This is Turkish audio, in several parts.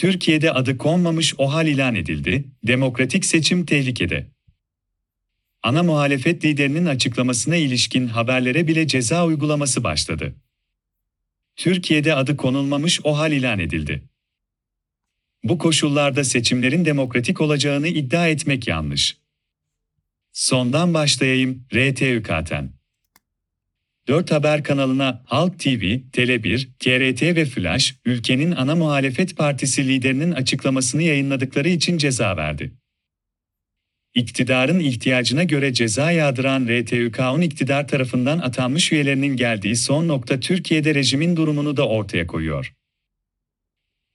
Türkiye'de adı konmamış OHAL ilan edildi, demokratik seçim tehlikede. Ana muhalefet liderinin açıklamasına ilişkin haberlere bile ceza uygulaması başladı. Türkiye'de adı konulmamış OHAL ilan edildi. Bu koşullarda seçimlerin demokratik olacağını iddia etmek yanlış. Sondan başlayayım, RTÜK'ten. 4 Haber kanalına Halk TV, Tele1, TRT ve Flash, ülkenin ana muhalefet partisi liderinin açıklamasını yayınladıkları için ceza verdi. İktidarın ihtiyacına göre ceza yağdıran RTÜK'un iktidar tarafından atanmış üyelerinin geldiği son nokta Türkiye'de rejimin durumunu da ortaya koyuyor.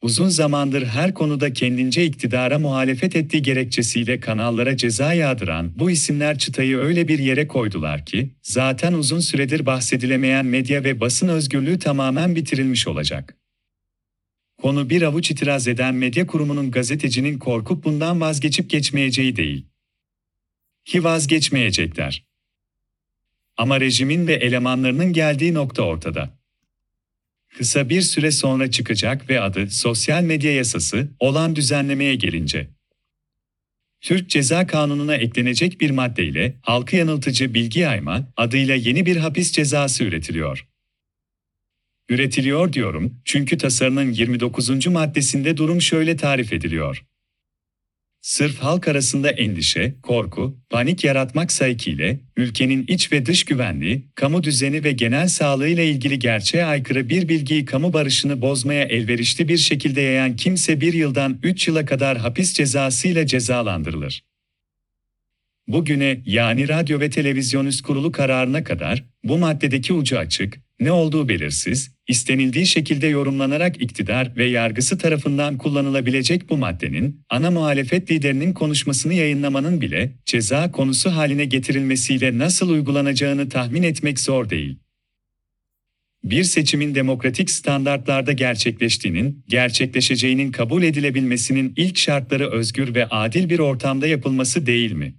Uzun zamandır her konuda kendince iktidara muhalefet ettiği gerekçesiyle kanallara ceza yağdıran bu isimler çıtayı öyle bir yere koydular ki, zaten uzun süredir bahsedilemeyen medya ve basın özgürlüğü tamamen bitirilmiş olacak. Konu bir avuç itiraz eden medya kurumunun gazetecinin korkup bundan vazgeçip geçmeyeceği değil. Ki vazgeçmeyecekler. Ama rejimin ve elemanlarının geldiği nokta ortada kısa bir süre sonra çıkacak ve adı sosyal medya yasası olan düzenlemeye gelince. Türk Ceza Kanunu'na eklenecek bir maddeyle halkı yanıltıcı bilgi yayma adıyla yeni bir hapis cezası üretiliyor. Üretiliyor diyorum çünkü tasarının 29. maddesinde durum şöyle tarif ediliyor. Sırf halk arasında endişe, korku, panik yaratmak saykiyle, ülkenin iç ve dış güvenliği, kamu düzeni ve genel sağlığı ile ilgili gerçeğe aykırı bir bilgiyi kamu barışını bozmaya elverişli bir şekilde yayan kimse bir yıldan üç yıla kadar hapis cezası ile cezalandırılır. Bugüne yani Radyo ve Televizyon Üst Kurulu kararına kadar bu maddedeki ucu açık, ne olduğu belirsiz, istenildiği şekilde yorumlanarak iktidar ve yargısı tarafından kullanılabilecek bu maddenin, ana muhalefet liderinin konuşmasını yayınlamanın bile ceza konusu haline getirilmesiyle nasıl uygulanacağını tahmin etmek zor değil. Bir seçimin demokratik standartlarda gerçekleştiğinin, gerçekleşeceğinin kabul edilebilmesinin ilk şartları özgür ve adil bir ortamda yapılması değil mi?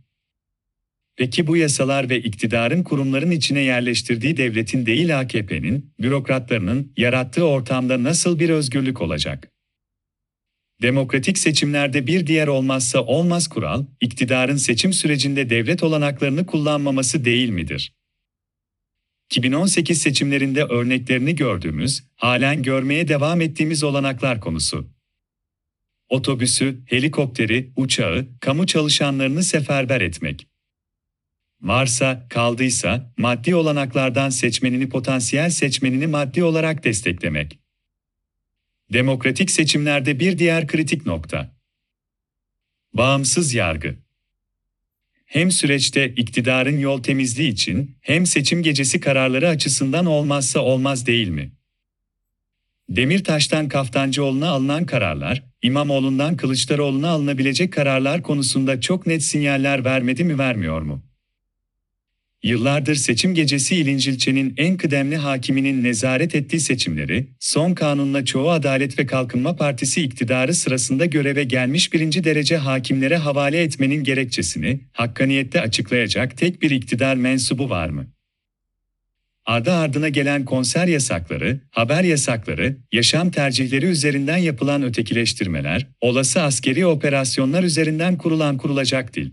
Peki bu yasalar ve iktidarın kurumların içine yerleştirdiği devletin değil AKP'nin, bürokratlarının yarattığı ortamda nasıl bir özgürlük olacak? Demokratik seçimlerde bir diğer olmazsa olmaz kural, iktidarın seçim sürecinde devlet olanaklarını kullanmaması değil midir? 2018 seçimlerinde örneklerini gördüğümüz, halen görmeye devam ettiğimiz olanaklar konusu. Otobüsü, helikopteri, uçağı, kamu çalışanlarını seferber etmek. Varsa, kaldıysa, maddi olanaklardan seçmenini potansiyel seçmenini maddi olarak desteklemek. Demokratik seçimlerde bir diğer kritik nokta. Bağımsız yargı. Hem süreçte iktidarın yol temizliği için hem seçim gecesi kararları açısından olmazsa olmaz değil mi? Demirtaş'tan Kaftancıoğlu'na alınan kararlar, İmamoğlu'ndan Kılıçdaroğlu'na alınabilecek kararlar konusunda çok net sinyaller vermedi mi vermiyor mu? Yıllardır seçim gecesi İlincilçe'nin en kıdemli hakiminin nezaret ettiği seçimleri, son kanunla çoğu Adalet ve Kalkınma Partisi iktidarı sırasında göreve gelmiş birinci derece hakimlere havale etmenin gerekçesini, hakkaniyette açıklayacak tek bir iktidar mensubu var mı? Ardı ardına gelen konser yasakları, haber yasakları, yaşam tercihleri üzerinden yapılan ötekileştirmeler, olası askeri operasyonlar üzerinden kurulan kurulacak dil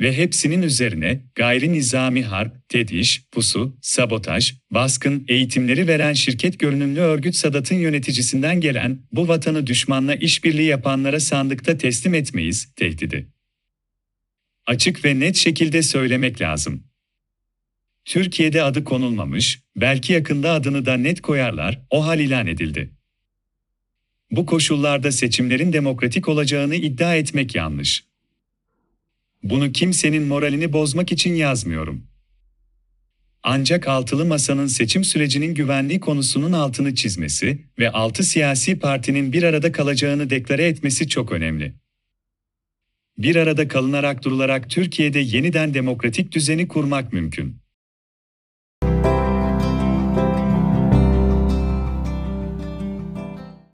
ve hepsinin üzerine gayri nizami harp, tediş, pusu, sabotaj, baskın eğitimleri veren şirket görünümlü örgüt Sadat'ın yöneticisinden gelen bu vatanı düşmanla işbirliği yapanlara sandıkta teslim etmeyiz tehdidi. Açık ve net şekilde söylemek lazım. Türkiye'de adı konulmamış, belki yakında adını da net koyarlar, o hal ilan edildi. Bu koşullarda seçimlerin demokratik olacağını iddia etmek yanlış. Bunu kimsenin moralini bozmak için yazmıyorum. Ancak altılı masanın seçim sürecinin güvenliği konusunun altını çizmesi ve altı siyasi partinin bir arada kalacağını deklare etmesi çok önemli. Bir arada kalınarak durularak Türkiye'de yeniden demokratik düzeni kurmak mümkün.